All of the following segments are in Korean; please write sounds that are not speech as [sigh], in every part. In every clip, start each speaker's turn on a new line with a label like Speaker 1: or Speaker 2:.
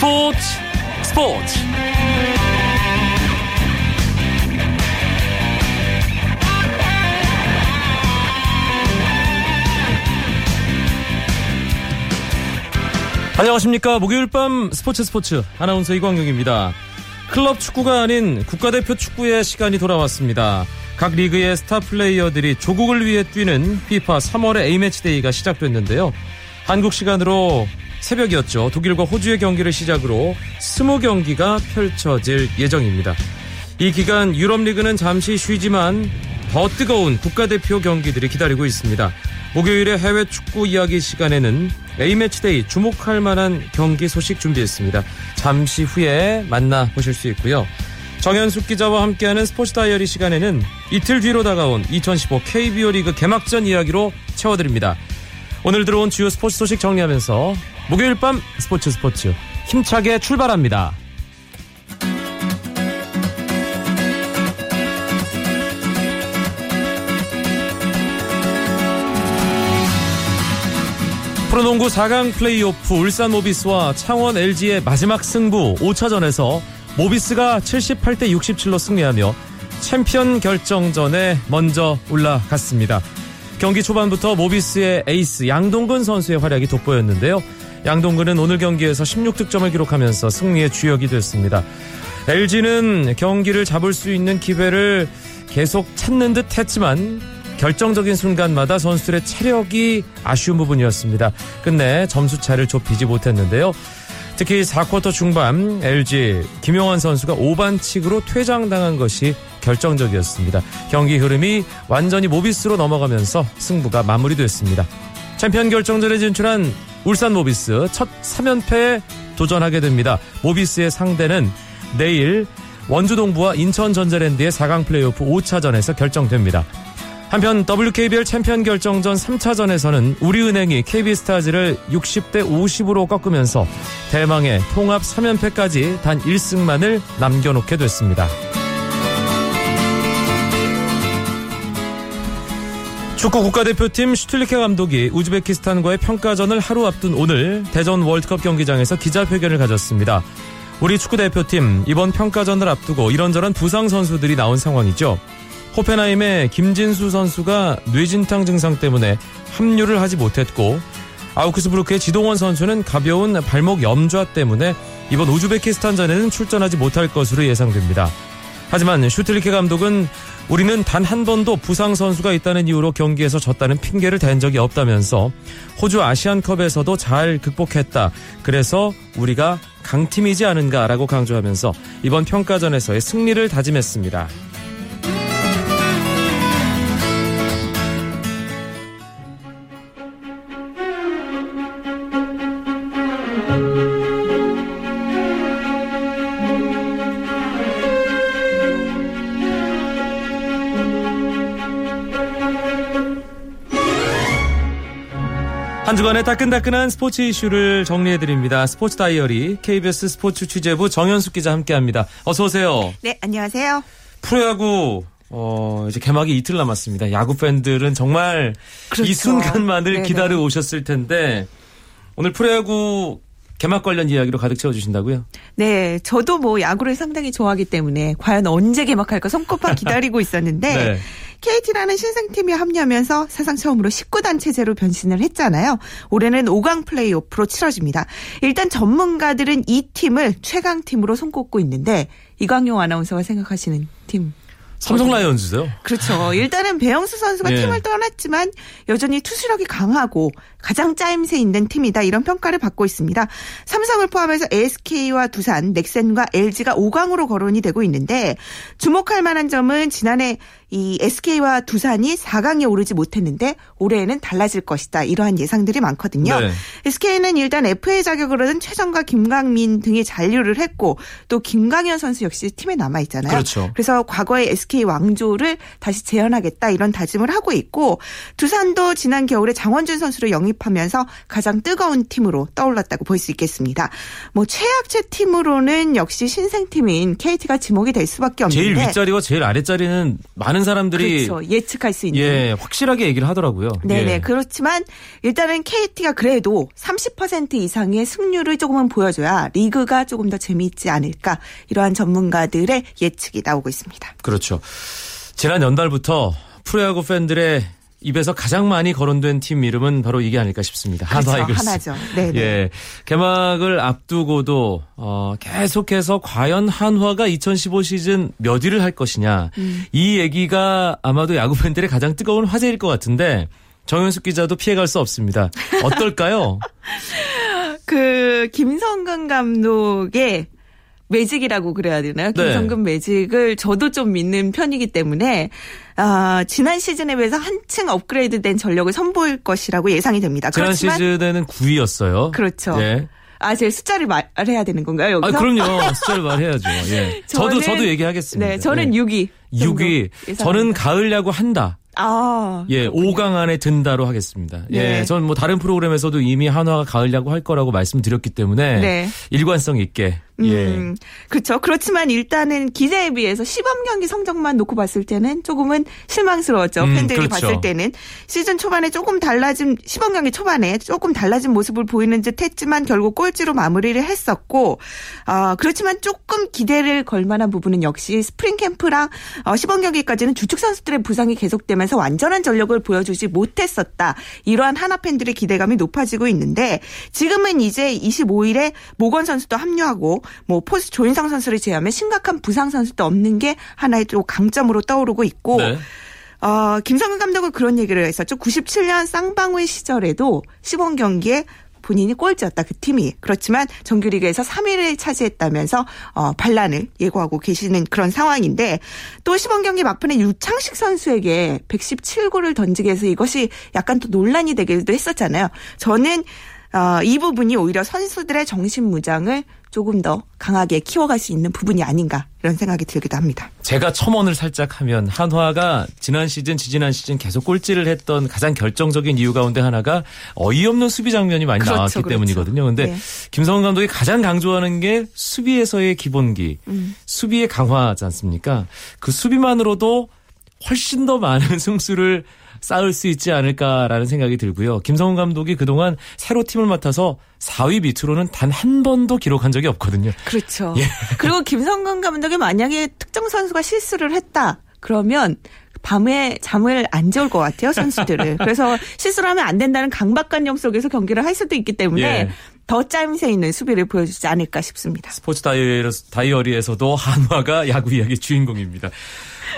Speaker 1: 스포츠 스포츠. 안녕하십니까. 목요일 밤 스포츠 스포츠. 아나운서 이광용입니다. 클럽 축구가 아닌 국가대표 축구의 시간이 돌아왔습니다. 각 리그의 스타 플레이어들이 조국을 위해 뛰는 FIFA 3월의 A매치 데이가 시작됐는데요. 한국 시간으로 새벽이었죠. 독일과 호주의 경기를 시작으로 20경기가 펼쳐질 예정입니다. 이 기간 유럽리그는 잠시 쉬지만 더 뜨거운 국가대표 경기들이 기다리고 있습니다. 목요일에 해외 축구 이야기 시간에는 A매치데이 주목할 만한 경기 소식 준비했습니다. 잠시 후에 만나보실 수 있고요. 정현숙 기자와 함께하는 스포츠 다이어리 시간에는 이틀 뒤로 다가온 2015 KBO 리그 개막전 이야기로 채워드립니다. 오늘 들어온 주요 스포츠 소식 정리하면서 목요일 밤 스포츠 스포츠 힘차게 출발합니다. 프로농구 4강 플레이오프 울산 모비스와 창원 LG의 마지막 승부 5차전에서 모비스가 78대 67로 승리하며 챔피언 결정전에 먼저 올라갔습니다. 경기 초반부터 모비스의 에이스 양동근 선수의 활약이 돋보였는데요. 양동근은 오늘 경기에서 16득점을 기록하면서 승리의 주역이 됐습니다. LG는 경기를 잡을 수 있는 기회를 계속 찾는 듯 했지만 결정적인 순간마다 선수들의 체력이 아쉬운 부분이었습니다. 끝내 점수차를 좁히지 못했는데요. 특히 4쿼터 중반 LG 김용환 선수가 5반칙으로 퇴장당한 것이 결정적이었습니다. 경기 흐름이 완전히 모비스로 넘어가면서 승부가 마무리됐습니다. 챔피언 결정전에 진출한 울산 모비스 첫 3연패에 도전하게 됩니다. 모비스의 상대는 내일 원주동부와 인천전자랜드의 4강 플레이오프 5차전에서 결정됩니다. 한편 WKBL 챔피언 결정전 3차전에서는 우리은행이 KB스타즈를 60대 50으로 꺾으면서 대망의 통합 3연패까지 단 1승만을 남겨놓게 됐습니다. 축구 국가대표팀 슈틸리케 감독이 우즈베키스탄과의 평가전을 하루 앞둔 오늘 대전 월드컵 경기장에서 기자회견을 가졌습니다. 우리 축구대표팀 이번 평가전을 앞두고 이런저런 부상 선수들이 나온 상황이죠. 호펜하임의 김진수 선수가 뇌진탕 증상 때문에 합류를 하지 못했고 아우크스부르크의 지동원 선수는 가벼운 발목 염좌 때문에 이번 우즈베키스탄전에는 출전하지 못할 것으로 예상됩니다. 하지만 슈틸리케 감독은 우리는 단 한 번도 부상 선수가 있다는 이유로 경기에서 졌다는 핑계를 댄 적이 없다면서 호주 아시안컵에서도 잘 극복했다. 그래서 우리가 강팀이지 않은가라고 강조하면서 이번 평가전에서의 승리를 다짐했습니다. 주간의 따끈따끈한 스포츠 이슈를 정리해드립니다. 스포츠 다이어리 KBS 스포츠 취재부 정현숙 기자 함께합니다. 어서 오세요.
Speaker 2: 네, 안녕하세요.
Speaker 1: 프로야구 어, 이제 개막이 이틀 남았습니다. 야구 팬들은 정말
Speaker 2: 그렇죠.
Speaker 1: 이 순간만을
Speaker 2: 네네.
Speaker 1: 기다려 오셨을 텐데 오늘 프로야구 개막 관련 이야기로 가득 채워주신다고요?
Speaker 2: 네, 저도 뭐 야구를 상당히 좋아하기 때문에 과연 언제 개막할까 손꼽아 기다리고 [laughs] 있었는데
Speaker 1: 네.
Speaker 2: KT라는 신생팀이 합류하면서 사상 처음으로 19단 체제로 변신을 했잖아요. 올해는 5강 플레이오프로 치러집니다. 일단 전문가들은 이 팀을 최강팀으로 손꼽고 있는데 이광용 아나운서가 생각하시는 팀
Speaker 1: 삼성 라이온즈죠.
Speaker 2: 그렇죠. 일단은 배영수 선수가
Speaker 1: 예.
Speaker 2: 팀을 떠났지만 여전히 투수력이 강하고 가장 짜임새 있는 팀이다 이런 평가를 받고 있습니다. 삼성을 포함해서 SK와 두산, 넥센과 LG가 5강으로 거론이 되고 있는데 주목할 만한 점은 지난해 이 SK와 두산이 4강에 오르지 못했는데 올해에는 달라질 것이다 이러한 예상들이 많거든요.
Speaker 1: 네.
Speaker 2: SK는 일단 FA 자격으로는 최정과 김강민 등이 잔류를 했고 또 김강현 선수 역시 팀에 남아 있잖아요.
Speaker 1: 그렇죠.
Speaker 2: 그래서 과거의 SK 왕조를 다시 재현하겠다 이런 다짐을 하고 있고 두산도 지난 겨울에 장원준 선수를 영입 영입하면서 가장 뜨거운 팀으로 떠올랐다고 볼 수 있겠습니다. 뭐 최약체 팀으로는 역시 신생팀인 KT가 지목이 될 수밖에 없는데
Speaker 1: 제일 윗자리와 제일 아랫자리는 많은 사람들이
Speaker 2: 그렇죠. 예측할 수 있는
Speaker 1: 예, 확실하게 얘기를 하더라고요.
Speaker 2: 네네.
Speaker 1: 예.
Speaker 2: 그렇지만 일단은 KT가 그래도 30% 이상의 승률을 조금은 보여줘야 리그가 조금 더 재미있지 않을까 이러한 전문가들의 예측이 나오고 있습니다.
Speaker 1: 그렇죠. 지난 연달부터 프로야구 팬들의 입에서 가장 많이 거론된 팀 이름은 바로 이게 아닐까 싶습니다. 한화
Speaker 2: 그렇죠.
Speaker 1: 이글스.
Speaker 2: 하나죠. 네네.
Speaker 1: 예. 개막을 앞두고도 어 계속해서 과연 한화가 2015 시즌 몇 위를 할 것이냐.
Speaker 2: 음.
Speaker 1: 이 얘기가 아마도 야구 팬들의 가장 뜨거운 화제일 것 같은데 정현숙 기자도 피해갈 수 없습니다. 어떨까요? [laughs]
Speaker 2: 그 김성근 감독의 매직이라고 그래야 되나요?
Speaker 1: 네.
Speaker 2: 김성근 매직을 저도 좀 믿는 편이기 때문에 아, 지난 시즌에 비해서 한층 업그레이드된 전력을 선보일 것이라고 예상이 됩니다.
Speaker 1: 지난
Speaker 2: 그렇지만
Speaker 1: 시즌에는 9위였어요.
Speaker 2: 그렇죠.
Speaker 1: 예.
Speaker 2: 아, 제 숫자를 말해야 되는 건가요?
Speaker 1: 아,
Speaker 2: 여기서?
Speaker 1: 그럼요. 숫자를 말해야죠. 예. [laughs] 저도
Speaker 2: 저는-
Speaker 1: 저도 얘기하겠습니다.
Speaker 2: 네, 저는
Speaker 1: 예.
Speaker 2: 6위.
Speaker 1: 6위. 저는 가을 야구 한다.
Speaker 2: 아.
Speaker 1: 예, 5강 안에 든다로 하겠습니다.
Speaker 2: 네.
Speaker 1: 예, 전뭐 다른 프로그램에서도 이미 한화가 가을 야구 할 거라고 말씀드렸기 때문에
Speaker 2: 네.
Speaker 1: 일관성 있게 예.
Speaker 2: 음, 그렇죠. 그렇지만 일단은 기대에 비해서 시범 경기 성적만 놓고 봤을 때는 조금은 실망스러웠죠.
Speaker 1: 음,
Speaker 2: 팬들이
Speaker 1: 그렇죠.
Speaker 2: 봤을 때는 시즌 초반에 조금 달라진 시범 경기 초반에 조금 달라진 모습을 보이는 듯 했지만 결국 꼴찌로 마무리를 했었고, 어, 그렇지만 조금 기대를 걸 만한 부분은 역시 스프링 캠프랑 어, 시범 경기까지는 주축 선수들의 부상이 계속되면서 완전한 전력을 보여주지 못했었다. 이러한 한화 팬들의 기대감이 높아지고 있는데 지금은 이제 25일에 모건 선수도 합류하고 뭐 포수 조인성 선수를 제외하면 심각한 부상 선수도 없는 게 하나의 또 강점으로 떠오르고 있고
Speaker 1: 네.
Speaker 2: 어, 김성근 감독은 그런 얘기를 했었죠. 97년 쌍방울 시절에도 시범 경기에 본인이 꼴찌였다 그 팀이 그렇지만 정규리그에서 3위를 차지했다면서 어, 반란을 예고하고 계시는 그런 상황인데 또 시범 경기 막판에 유창식 선수에게 117골을 던지게 해서 이것이 약간 또 논란이 되기도 했었잖아요. 저는 어, 이 부분이 오히려 선수들의 정신 무장을 조금 더 강하게 키워갈 수 있는 부분이 아닌가 이런 생각이 들기도 합니다.
Speaker 1: 제가 첨언을 살짝 하면 한화가 지난 시즌, 지지난 시즌 계속 꼴찌를 했던 가장 결정적인 이유 가운데 하나가 어이없는 수비 장면이 많이
Speaker 2: 그렇죠,
Speaker 1: 나왔기
Speaker 2: 그렇죠.
Speaker 1: 때문이거든요. 근데
Speaker 2: 네.
Speaker 1: 김성훈 감독이 가장 강조하는 게 수비에서의 기본기,
Speaker 2: 음.
Speaker 1: 수비의 강화지 않습니까? 그 수비만으로도 훨씬 더 많은 [laughs] 승수를 쌓을 수 있지 않을까라는 생각이 들고요. 김성훈 감독이 그동안 새로 팀을 맡아서 4위 밑으로는 단 한 번도 기록한 적이 없거든요.
Speaker 2: 그렇죠.
Speaker 1: 예.
Speaker 2: 그리고 김성근 감독이 만약에 특정 선수가 실수를 했다. 그러면 밤에 잠을 안 재울 것 같아요, 선수들을. [laughs] 그래서 실수를 하면 안 된다는 강박관념 속에서 경기를 할 수도 있기 때문에
Speaker 1: 예.
Speaker 2: 더 짜임새 있는 수비를 보여주지 않을까 싶습니다.
Speaker 1: 스포츠 다이어리, 에서도 한화가 야구 이야기 주인공입니다.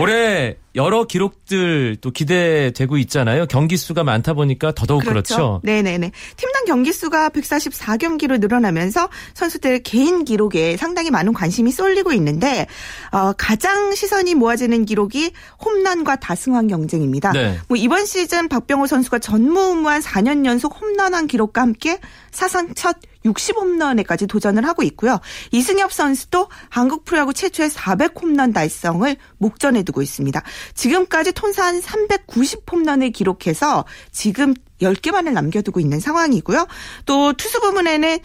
Speaker 1: 올해 여러 기록들 또 기대되고 있잖아요. 경기 수가 많다 보니까 더더욱 그렇죠.
Speaker 2: 네네네. 팀당 경기 수가 144경기로 늘어나면서 선수들 개인 기록에 상당히 많은 관심이 쏠리고 있는데 어, 가장 시선이 모아지는 기록이 홈런과 다승왕 경쟁입니다.
Speaker 1: 네.
Speaker 2: 뭐 이번 시즌 박병호 선수가 전무후무한 4년 연속 홈런한 기록과 함께 사상 첫 60홈런에까지 도전을 하고 있고요. 이승엽 선수도 한국 프로야구 최초의 400홈런 달성을 목전에 두고 있습니다. 지금까지 통산 390홈런을 기록해서 지금 10개만을 남겨두고 있는 상황이고요. 또 투수 부문에는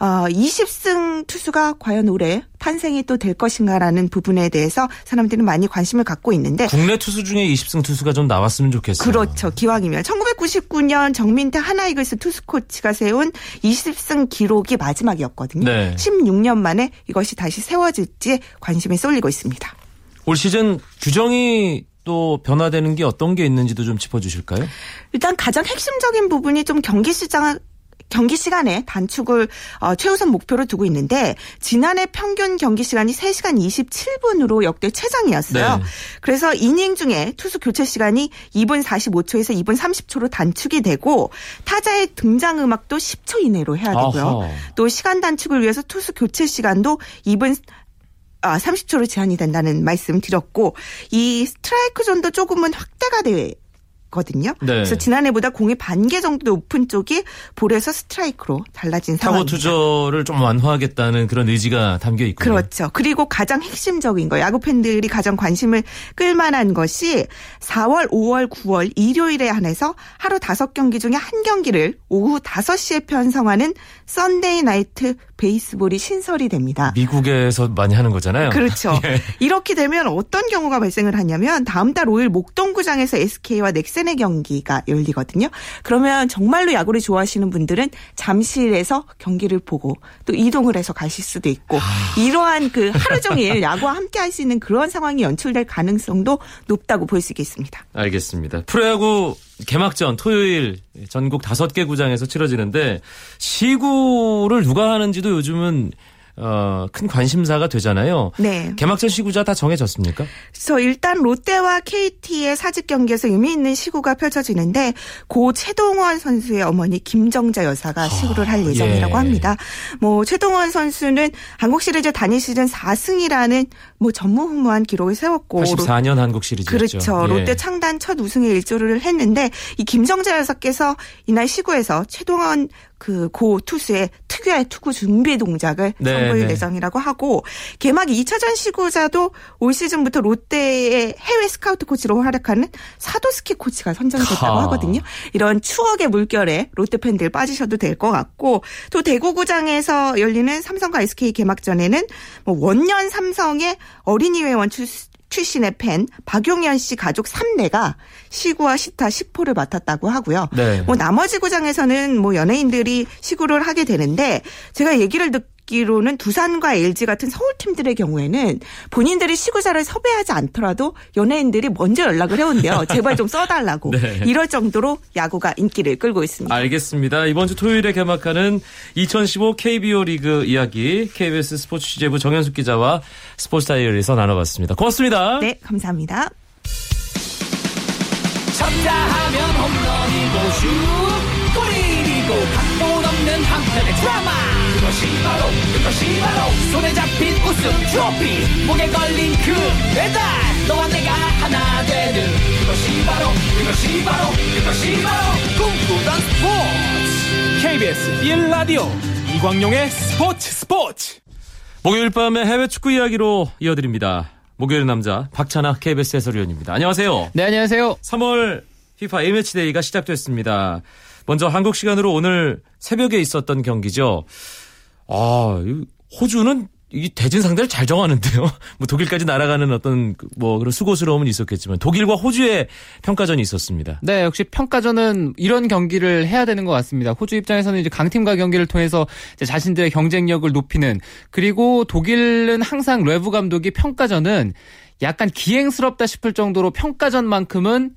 Speaker 2: 어, 20승 투수가 과연 올해 탄생이 또 될 것인가라는 부분에 대해서 사람들은 많이 관심을 갖고 있는데
Speaker 1: 국내 투수 중에 20승 투수가 좀 나왔으면 좋겠어요.
Speaker 2: 그렇죠. 기왕이면 1999년 정민태 하나이글스 투수 코치가 세운 20승 기록이 마지막이었거든요.
Speaker 1: 네.
Speaker 2: 16년 만에 이것이 다시 세워질지 관심이 쏠리고 있습니다.
Speaker 1: 올 시즌 규정이 또 변화되는 게 어떤 게 있는지도 좀 짚어주실까요?
Speaker 2: 일단 가장 핵심적인 부분이 좀 경기 시장 경기 시간에 단축을 어, 최우선 목표로 두고 있는데 지난해 평균 경기 시간이 3시간 27분으로 역대 최장이었어요.
Speaker 1: 네.
Speaker 2: 그래서 이닝 중에 투수 교체 시간이 2분 45초에서 2분 30초로 단축이 되고 타자의 등장 음악도 10초 이내로 해야 되고요.
Speaker 1: 아하.
Speaker 2: 또 시간 단축을 위해서 투수 교체 시간도 2분 아, 30초로 제한이 된다는 말씀 드렸고 이 스트라이크 존도 조금은 확대가 됐거든요.
Speaker 1: 네.
Speaker 2: 그래서 지난해보다 공이 반 개 정도 높은 쪽이 볼에서 스트라이크로 달라진 상황입니다.
Speaker 1: 투저를 좀 완화하겠다는 그런 의지가 담겨 있군요.
Speaker 2: 그렇죠. 그리고 가장 핵심적인 거, 야구 팬들이 가장 관심을 끌만한 것이 4월, 5월, 9월 일요일에 한해서 하루 5경기 중에 한 경기를 오후 5시에 편성하는 Sunday Night Baseball이 신설이 됩니다.
Speaker 1: 미국에서 많이 하는 거잖아요.
Speaker 2: 그렇죠. [laughs]
Speaker 1: 예.
Speaker 2: 이렇게 되면 어떤 경우가 발생을 하냐면 다음 달 5일 목동구장에서 SK와 넥센의 경기가 열리거든요. 그러면 정말로 야구를 좋아하시는 분들은 잠실에서 경기를 보고 또 이동을 해서 가실 수도 있고
Speaker 1: 아.
Speaker 2: 이러한 그 [laughs] 하루 종일 야구와 함께 할 수 있는 그런 상황이 연출될 가능성도 높다고 볼 수 있겠습니다.
Speaker 1: 알겠습니다. 프로야구 개막전 토요일 전국 다섯 개 구장에서 치러지는데 시구를 누가 하는지도 요즘은 어, 큰 관심사가 되잖아요.
Speaker 2: 네.
Speaker 1: 개막전 시구자 다 정해졌습니까?
Speaker 2: 그래서 일단 롯데와 KT의 사직 경기에서 의미 있는 시구가 펼쳐지는데 고 최동원 선수의 어머니 김정자 여사가 시구를 할 예정이라고
Speaker 1: 예.
Speaker 2: 합니다. 뭐 최동원 선수는 한국 시리즈 단일 시즌 4승이라는 뭐 전무후무한 기록을 세웠고
Speaker 1: 84년 한국 시리즈였죠.
Speaker 2: 그렇죠.
Speaker 1: 예.
Speaker 2: 롯데 창단 첫 우승에 일조를 했는데 이 김정자 여사께서 이날 시구에서 최동원 그 고 투수의 특유의 투구 준비 동작을
Speaker 1: 네,
Speaker 2: 선보일
Speaker 1: 네.
Speaker 2: 예정이라고 하고 개막 2차전 시구자도 올 시즌부터 롯데의 해외 스카우트 코치로 활약하는 사도스키 코치가 선정됐다고
Speaker 1: 하.
Speaker 2: 하거든요. 이런 추억의 물결에 롯데 팬들 빠지셔도 될 것 같고 또 대구구장에서 열리는 삼성과 SK 개막전에는 뭐 원년 삼성의 어린이 회원 출 출신의 팬 박용현 씨 가족 3대가 시구와 시타 10호를 맡았다고 하고요.
Speaker 1: 네.
Speaker 2: 뭐 나머지 구장에서는 뭐 연예인들이 시구를 하게 되는데 제가 얘기를 듣 기로는 두산과 LG 같은 서울 팀들의 경우에는 본인들이 시구자를 섭외하지 않더라도 연예인들이 먼저 연락을 해온대요. 제발 좀 써달라고. [laughs]
Speaker 1: 네.
Speaker 2: 이럴 정도로 야구가 인기를 끌고 있습니다.
Speaker 1: 알겠습니다. 이번 주 토요일에 개막하는 2015 KBO 리그 이야기 KBS 스포츠 취재부 정현숙 기자와 스포츠 다이어리에서 나눠봤습니다. 고맙습니다.
Speaker 2: 네, 감사합니다.
Speaker 3: 쳤다 하면 홈런이고 슛 골인이고 각본 없는 한편의 드라마 그것이 바로 그것이 바로 손에 잡힌 우승 트로피 목에 걸린 그 배달 너와 내가 하나 되는 그것이 바로 그것이 바로 그것이 바로 꿈꾸던 스포츠 KBS 1라디오 이광용의 스포츠 스포츠
Speaker 1: 목요일 밤의 해외 축구 이야기로 이어드립니다. 목요일 남자 박찬하 KBS 해설위원입니다. 안녕하세요.
Speaker 4: 네, 안녕하세요.
Speaker 1: 3월 FIFA A매치 데이가 시작됐습니다. 먼저 한국 시간으로 오늘 새벽에 있었던 경기죠. 아, 이 호주는 이 대진 상대를 잘 정하는데요. [laughs] 뭐 독일까지 날아가는 어떤 그뭐 그런 수고스러움은 있었겠지만 독일과 호주의 평가전이 있었습니다.
Speaker 4: 네, 역시 평가전은 이런 경기를 해야 되는 것 같습니다. 호주 입장에서는 이제 강팀과 경기를 통해서 자신들의 경쟁력을 높이는 그리고 독일은 항상 뢰브 감독이 평가전은 약간 기행스럽다 싶을 정도로 평가전만큼은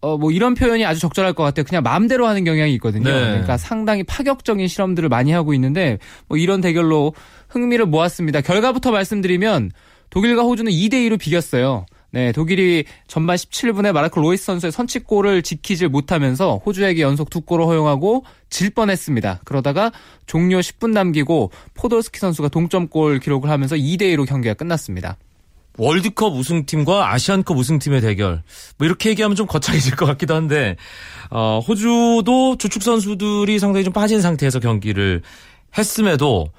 Speaker 4: 어, 뭐 이런 표현이 아주 적절할 것 같아요. 그냥 마음대로 하는 경향이 있거든요.
Speaker 1: 네.
Speaker 4: 그러니까 상당히 파격적인 실험들을 많이 하고 있는데 뭐 이런 대결로 흥미를 모았습니다. 결과부터 말씀드리면 독일과 호주는 2대 2로 비겼어요. 네, 독일이 전반 17분에 마르크 로이스 선수의 선취골을 지키질 못하면서 호주에게 연속 두 골을 허용하고 질 뻔했습니다. 그러다가 종료 10분 남기고 포돌스키 선수가 동점골 기록을 하면서 2대 2로 경기가 끝났습니다.
Speaker 1: 월드컵 우승팀과 아시안컵 우승팀의 대결. 뭐 이렇게 얘기하면 좀 거창해질 것 같기도 한데 어, 호주도 주축 선수들이 상당히 좀 빠진 상태에서 경기를 했음에도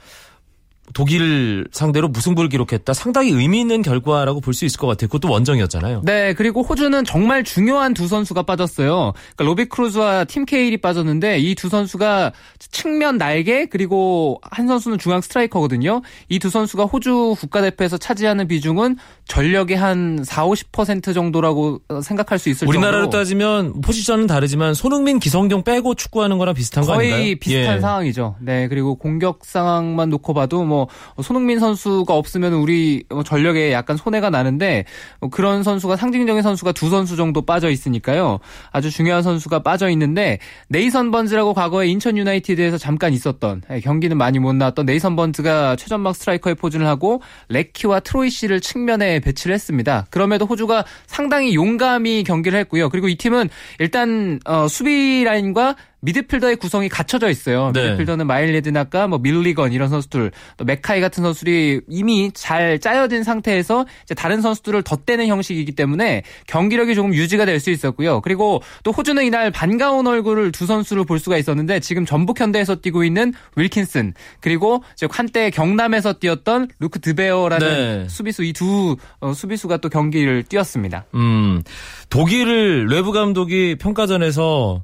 Speaker 1: 독일 상대로 무승부를 기록했다. 상당히 의미 있는 결과라고 볼 수 있을 것 같아요. 그것도 원정이었잖아요.
Speaker 4: 네, 그리고 호주는 정말 중요한 두 선수가 빠졌어요. 그러니까 로비 크루즈와 팀 케일이 빠졌는데 이 두 선수가 측면 날개 그리고 한 선수는 중앙 스트라이커거든요. 이 두 선수가 호주 국가대표에서 차지하는 비중은 전력의 한 4, 50% 정도라고 생각할 수 있을
Speaker 1: 우리나라로
Speaker 4: 정도로
Speaker 1: 따지면 포지션은 다르지만 손흥민, 기성용 빼고 축구하는 거랑 비슷한 거 아닌가요?
Speaker 4: 거의 비슷한
Speaker 1: 예.
Speaker 4: 상황이죠. 네, 그리고 공격 상황만 놓고 봐도 뭐 손흥민 선수가 없으면 우리 뭐 전력에 약간 손해가 나는데 뭐 그런 선수가 상징적인 선수가 두 선수 정도 빠져 있으니까요. 아주 중요한 선수가 빠져 있는데 네이선 번즈라고 과거에 인천 유나이티드에서 잠깐 있었던 예, 경기는 많이 못 나왔던 네이선 번즈가 최전방 스트라이커에 포진을 하고 레키와 트로이시를 측면에 배치를 했습니다. 그럼에도 호주가 상당히 용감히 경기를 했고요. 그리고 이 팀은 일단 어, 수비 라인과 미드필더의 구성이 갖춰져 있어요.
Speaker 1: 네.
Speaker 4: 미드필더는 마일 제디낙 뭐 밀리건 이런 선수들 또 맥카이 같은 선수들이 이미 잘 짜여진 상태에서 이제 다른 선수들을 덧대는 형식이기 때문에 경기력이 조금 유지가 될 수 있었고요. 그리고 또 호주는 이날 반가운 얼굴을 두 선수를 볼 수가 있었는데 지금 전북 현대에서 뛰고 있는 윌킨슨 그리고 이제 한때 경남에서 뛰었던 루크 드비어라는
Speaker 1: 네.
Speaker 4: 수비수 이 두 수비수가 또 경기를 뛰었습니다.
Speaker 1: 음, 독일 레브 감독이 평가전에서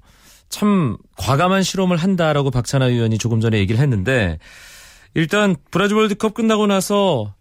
Speaker 1: 참 과감한 실험을 한다라고 박찬하 의원이 조금 전에 얘기를 했는데 일단 브라질 월드컵 끝나고 나서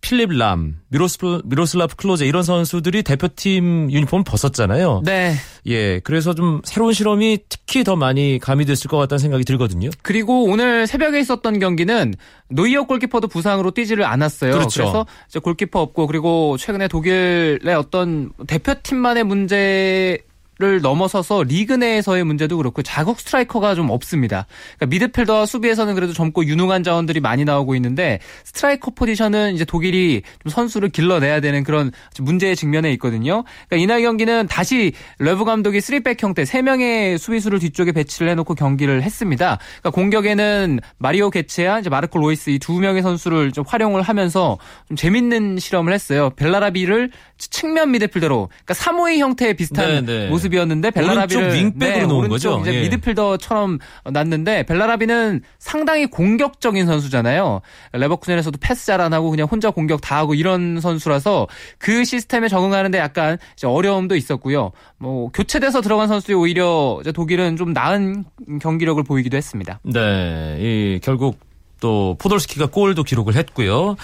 Speaker 1: 필립 람, 미로스, 미로슬라프 클로제 이런 선수들이 대표팀 유니폼을 벗었잖아요.
Speaker 4: 네.
Speaker 1: 예, 그래서 좀 새로운 실험이 특히 더 많이 가미됐을 것 같다는 생각이 들거든요.
Speaker 4: 그리고 오늘 새벽에 있었던 경기는 노이어 골키퍼도 부상으로 뛰지를 않았어요.
Speaker 1: 그렇죠.
Speaker 4: 래서 이제 골키퍼 없고 그리고 최근에 독일의 어떤 대표팀만의 문제 를 넘어서서 리그 내에서의 문제도 그렇고 자국 스트라이커가 좀 없습니다. 그러니까 미드필더와 수비에서는 그래도 젊고 유능한 자원들이 많이 나오고 있는데 스트라이커 포지션은 이제 독일이 좀 선수를 길러내야 되는 그런 문제에 직면해 있거든요. 그러니까 이날 경기는 다시 레브 감독이 3백 형태 3명의 수비수를 뒤쪽에 배치를 해놓고 경기를 했습니다. 그러니까 공격에는 마리오 괴체와 이제 마르코 로이스 이 두 명의 선수를 좀 활용을 하면서 좀 재밌는 실험을 했어요. 벨라라비를 측면 미드필더로 그러니까 3오이 형태에 비슷한
Speaker 1: 네, 네.
Speaker 4: 모습 이었는데 벨라라비를
Speaker 1: 윙백으로 놓은
Speaker 4: 오른쪽
Speaker 1: 거죠?
Speaker 4: 이제
Speaker 1: 예.
Speaker 4: 미드필더처럼 놨는데 벨라라비는 상당히 공격적인 선수잖아요. 레버쿠젠에서도 패스 잘 안 하고 그냥 혼자 공격 다 하고 이런 선수라서 그 시스템에 적응하는데 약간 어려움도 있었고요. 뭐 교체돼서 들어간 선수들이 오히려 독일은 좀 나은 경기력을 보이기도 했습니다.
Speaker 1: 네, 이 결국 또 포돌스키가 골도 기록을 했고요.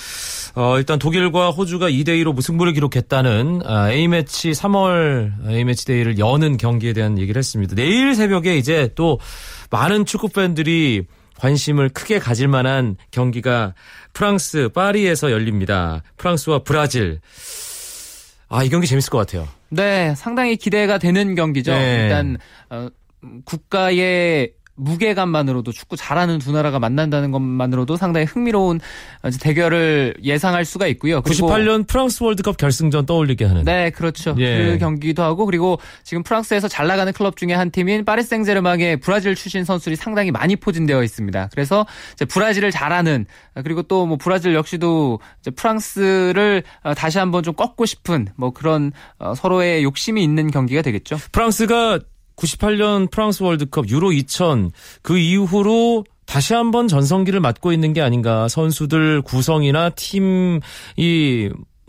Speaker 1: 어, 일단 독일과 호주가 2대 2로 무승부를 기록했다는 아, A매치 3월 A매치 데이를 여는 경기에 대한 얘기를 했습니다. 내일 새벽에 이제 또 많은 축구 팬들이 관심을 크게 가질 만한 경기가 프랑스 파리에서 열립니다. 프랑스와 브라질. 아, 이 경기 재밌을 것 같아요.
Speaker 4: 네, 상당히 기대가 되는 경기죠.
Speaker 1: 네.
Speaker 4: 일단 어, 국가의 무게감만으로도 축구 잘하는 두 나라가 만난다는 것만으로도 상당히 흥미로운 대결을 예상할 수가 있고요. 그리고
Speaker 1: 98년 프랑스 월드컵 결승전 떠올리게 하는.
Speaker 4: 네, 그렇죠.
Speaker 1: 예.
Speaker 4: 그 경기도 하고 그리고 지금 프랑스에서 잘 나가는 클럽 중에 한 팀인 파리 생제르맹의 브라질 출신 선수들이 상당히 많이 포진되어 있습니다. 그래서 브라질을 잘하는 그리고 또 뭐 브라질 역시도 프랑스를 어, 다시 한번 좀 꺾고 싶은 뭐 그런 어, 서로의 욕심이 있는 경기가 되겠죠.
Speaker 1: 프랑스가 98년 프랑스 월드컵 유로 2000 그 이후로 다시 한번 전성기를 맞고 있는 게 아닌가 선수들 구성이나 팀이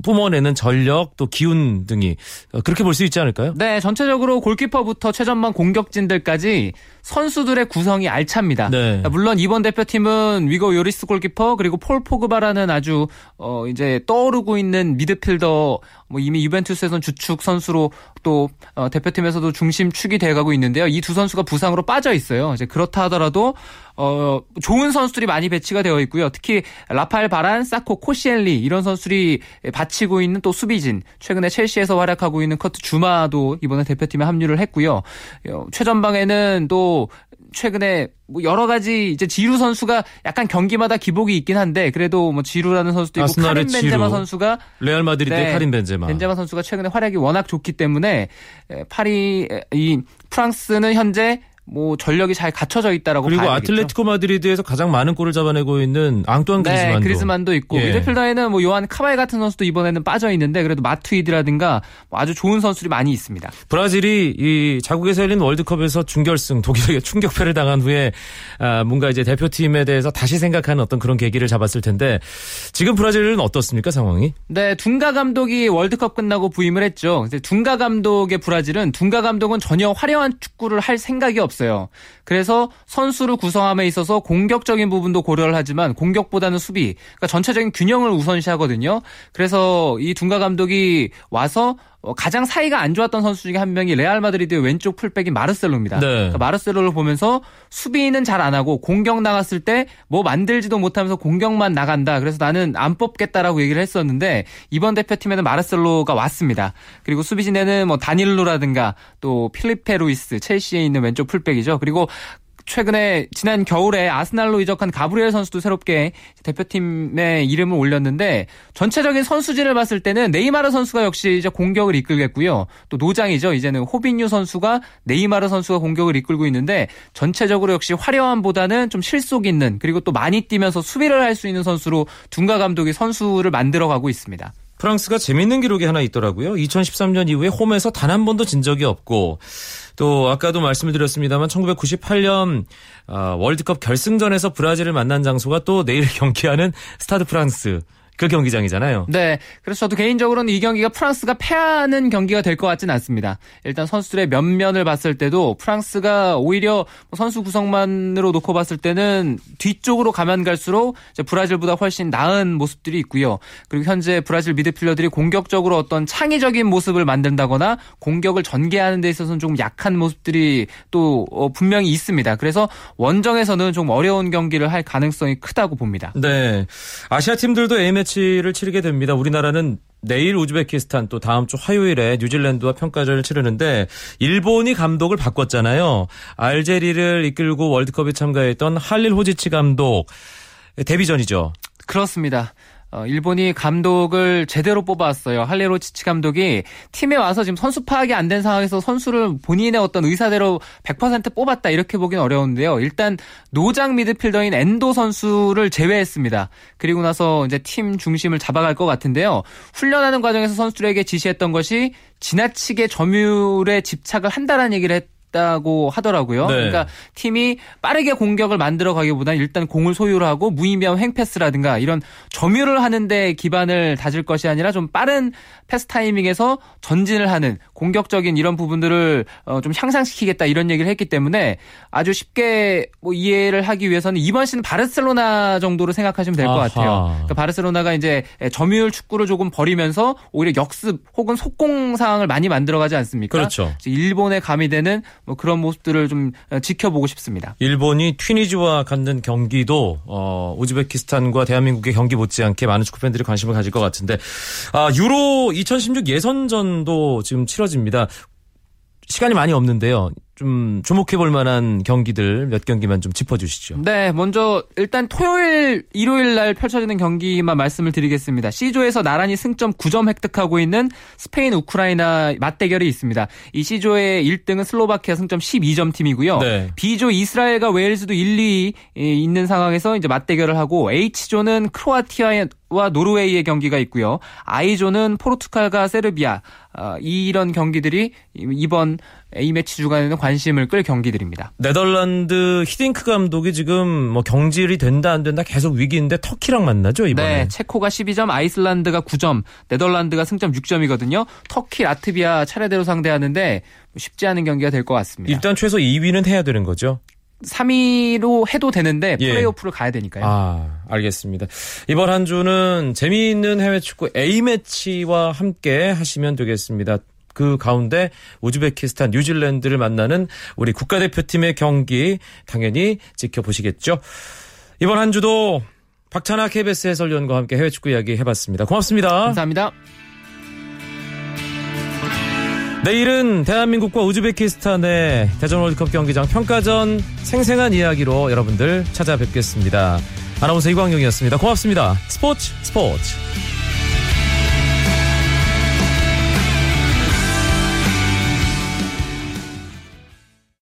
Speaker 1: 뿜어내는 전력 또 기운 등이 어, 그렇게 볼 수 있지 않을까요?
Speaker 4: 네, 전체적으로 골키퍼부터 최전방 공격진들까지 선수들의 구성이 알찹니다.
Speaker 1: 네.
Speaker 4: 물론 이번 대표팀은 위고 요리스 골키퍼 그리고 폴 포그바라는 아주 어 이제 떠오르고 있는 미드필더 뭐 이미 유벤투스에선 주축 선수로 또 어, 대표팀에서도 중심축이 돼가고 있는데요. 이 두 선수가 부상으로 빠져 있어요. 이제 그렇다 하더라도 어 좋은 선수들이 많이 배치가 되어 있고요. 특히 라파엘 바란, 사코, 코시엘니 이런 선수들이 받치고 있는 또 수비진 최근에 첼시에서 활약하고 있는 커트 주마도 이번에 대표팀에 합류를 했고요. 어, 최전방에는 또 최근에 뭐 여러 가지 이제 지루 선수가 약간 경기마다 기복이 있긴 한데 그래도 뭐 지루라는 선수도 있고 카림 벤제마
Speaker 1: 지루.
Speaker 4: 선수가
Speaker 1: 레알 마드리드의
Speaker 4: 네.
Speaker 1: 카림 벤제마.
Speaker 4: 벤제마 선수가 최근에 활약이 워낙 좋기 때문에 에, 파리 에, 이 프랑스는 현재 뭐 전력이 잘 갖춰져 있다라고
Speaker 1: 그리고. 아틀레티코 마드리드에서 가장 많은 골을 잡아내고 있는 앙뚜안
Speaker 4: 네,
Speaker 1: 그리즈만도.
Speaker 4: 그리즈만도 있고
Speaker 1: 예.
Speaker 4: 미드필더에는 뭐 요한 카바이 같은 선수도 이번에는 빠져 있는데 그래도 마투이드라든가 뭐 아주 좋은 선수들이 많이 있습니다.
Speaker 1: 브라질이 이 자국에서 열린 월드컵에서 준결승 독일에게 충격패를 당한 후에 아, 뭔가 이제 대표팀에 대해서 다시 생각하는 어떤 그런 계기를 잡았을 텐데 지금 브라질은 어떻습니까 상황이?
Speaker 4: 네, 둥가 감독이 월드컵 끝나고 부임을 했죠. 둥가 감독의 브라질은 둥가 감독은 전혀 화려한 축구를 할 생각이 없 어요. 그래서 선수를 구성함에 있어서 공격적인 부분도 고려를 하지만 공격보다는 수비, 그러니까 전체적인 균형을 우선시하거든요. 그래서 이 둥가 감독이 와서 어, 가장 사이가 안 좋았던 선수 중에 한 명이 레알 마드리드의 왼쪽 풀백인 마르셀로입니다.
Speaker 1: 네.
Speaker 4: 그러니까 마르셀로를 보면서 수비는 잘 안 하고 공격 나갔을 때 뭐 만들지도 못하면서 공격만 나간다. 그래서 나는 안 뽑겠다라고 얘기를 했었는데 이번 대표팀에는 마르셀로가 왔습니다. 그리고 수비진에는 뭐 다닐로라든가 또 필리페 루이스 첼시에 있는 왼쪽 풀백이죠. 그리고 최근에 지난 겨울에 아스날로 이적한 가브리엘 선수도 새롭게 대표팀에 이름을 올렸는데 전체적인 선수진을 봤을 때는 네이마르 선수가 역시 이제 공격을 이끌겠고요. 또 노장이죠. 이제는 호빈유 선수가 네이마르 선수가 공격을 이끌고 있는데 전체적으로 역시 화려함보다는 좀 실속 있는 그리고 또 많이 뛰면서 수비를 할 수 있는 선수로 둔가 감독이 선수를 만들어 가고 있습니다.
Speaker 1: 프랑스가 재밌는 기록이 하나 있더라고요. 2013년 이후에 홈에서 단 한 번도 진 적이 없고 또 아까도 말씀을 드렸습니다만 1998년 어, 월드컵 결승전에서 브라질을 만난 장소가 또 내일 경기하는 스타드 프랑스 그 경기장이잖아요.
Speaker 4: 네. 그래서 저도 개인적으로는 이 경기가 프랑스가 패하는 경기가 될 것 같지는 않습니다. 일단 선수들의 면면을 봤을 때도 프랑스가 오히려 뭐 선수 구성만으로 놓고 봤을 때는 뒤쪽으로 가면 갈수록 브라질보다 훨씬 나은 모습들이 있고요. 그리고 현재 브라질 미드필더들이 공격적으로 어떤 창의적인 모습을 만든다거나 공격을 전개하는 데 있어서는 조금 약한 모습들이 또 어, 분명히 있습니다. 그래서 원정에서는 좀 어려운 경기를 할 가능성이 크다고 봅니다.
Speaker 1: 네. 아시아 팀들도 A 매치를 치르게 됩니다. 우리나라는 내일 우즈베키스탄 또 다음 주 화요일에 뉴질랜드와 평가전을 치르는데 일본이 감독을 바꿨잖아요. 알제리를 이끌고 월드컵에 참가했던 할릴 호지치 감독 데뷔전이죠.
Speaker 4: 그렇습니다. 어, 일본이 감독을 제대로 뽑아왔어요. 할레로 치치 감독이 팀에 와서 지금 선수 파악이 안 된 상황에서 선수를 본인의 어떤 의사대로 100% 뽑았다 이렇게 보기는 어려운데요. 일단 노장 미드필더인 엔도 선수를 제외했습니다. 그리고 나서 이제 팀 중심을 잡아갈 것 같은데요. 훈련하는 과정에서 선수들에게 지시했던 것이 지나치게 점유율에 집착을 한다라는 얘기를 했. 다고 하더라고요.
Speaker 1: 네.
Speaker 4: 그러니까 팀이 빠르게 공격을 만들어 가기보다는 일단 공을 소유를 하고 무의미한 횡패스라든가 이런 점유를 하는데 기반을 다질 것이 아니라 좀 빠른 패스 타이밍에서 전진을 하는 공격적인 이런 부분들을 어, 좀 향상시키겠다 이런 얘기를 했기 때문에 아주 쉽게 뭐 이해를 하기 위해서는 이번 시즌 바르셀로나 정도로 생각하시면 될 것. 같아요. 그러니까 바르셀로나가 이제 점유율 축구를 조금 버리면서 오히려 역습 혹은 속공 상황을 많이 만들어가지 않습니까?
Speaker 1: 그렇죠.
Speaker 4: 일본에 가미되는 뭐 그런 모습들을 좀 어, 지켜보고 싶습니다.
Speaker 1: 일본이 튀니지와 갖는 경기도 어, 우즈베키스탄과 대한민국의 경기 못지않게 많은 축구 팬들이 관심을 가질 것 같은데 아, 유로 2016 예선전도 지금 치러집니다. 시간이 많이 없는데요. 좀 주목해 볼 만한 경기들 몇 경기만 좀 짚어 주시죠.
Speaker 4: 네, 먼저 일단 토요일, 일요일 날 펼쳐지는 경기만 말씀을 드리겠습니다. C조에서 나란히 승점 9점 획득하고 있는 스페인, 우크라이나 맞대결이 있습니다. 이 C조의 1등은 슬로바키아 승점 12점 팀이고요.
Speaker 1: 네.
Speaker 3: B조 이스라엘과 웨일즈도 1, 2 있는 상황에서 이제 맞대결을 하고 H조는 크로아티아와 노르웨이의 경기가 있고요. I조는 포르투갈과 세르비아 어, 이런 경기들이 이번 A매치 주간에는 관심을 끌 경기들입니다.
Speaker 1: 네덜란드 히딩크 감독이 지금 뭐 경질이 된다 안 된다 계속 위기인데 터키랑 만나죠 이번에.
Speaker 4: 네, 체코가 12점, 아이슬란드가 9점, 네덜란드가 승점 6점이거든요. 터키, 라트비아 차례대로 상대하는데 쉽지 않은 경기가 될 것 같습니다.
Speaker 1: 일단 최소 2위는 해야 되는 거죠.
Speaker 4: 3위로 해도 되는데
Speaker 1: 예.
Speaker 4: 플레이오프를 가야 되니까요.
Speaker 1: 아, 알겠습니다. 이번 한 주는 재미있는 해외 축구 A매치와 함께 하시면 되겠습니다. 그 가운데 우즈베키스탄, 뉴질랜드를 만나는 우리 국가대표팀의 경기 당연히 지켜보시겠죠. 이번 한 주도 박찬아 KBS 해설위원과 함께 해외 축구 이야기 해봤습니다. 고맙습니다.
Speaker 4: 감사합니다.
Speaker 1: 내일은 대한민국과 우즈베키스탄의 대전 월드컵 경기장 평가전 생생한 이야기로 여러분들 찾아뵙겠습니다. 아나운서 이광용이었습니다. 고맙습니다. 스포츠 스포츠.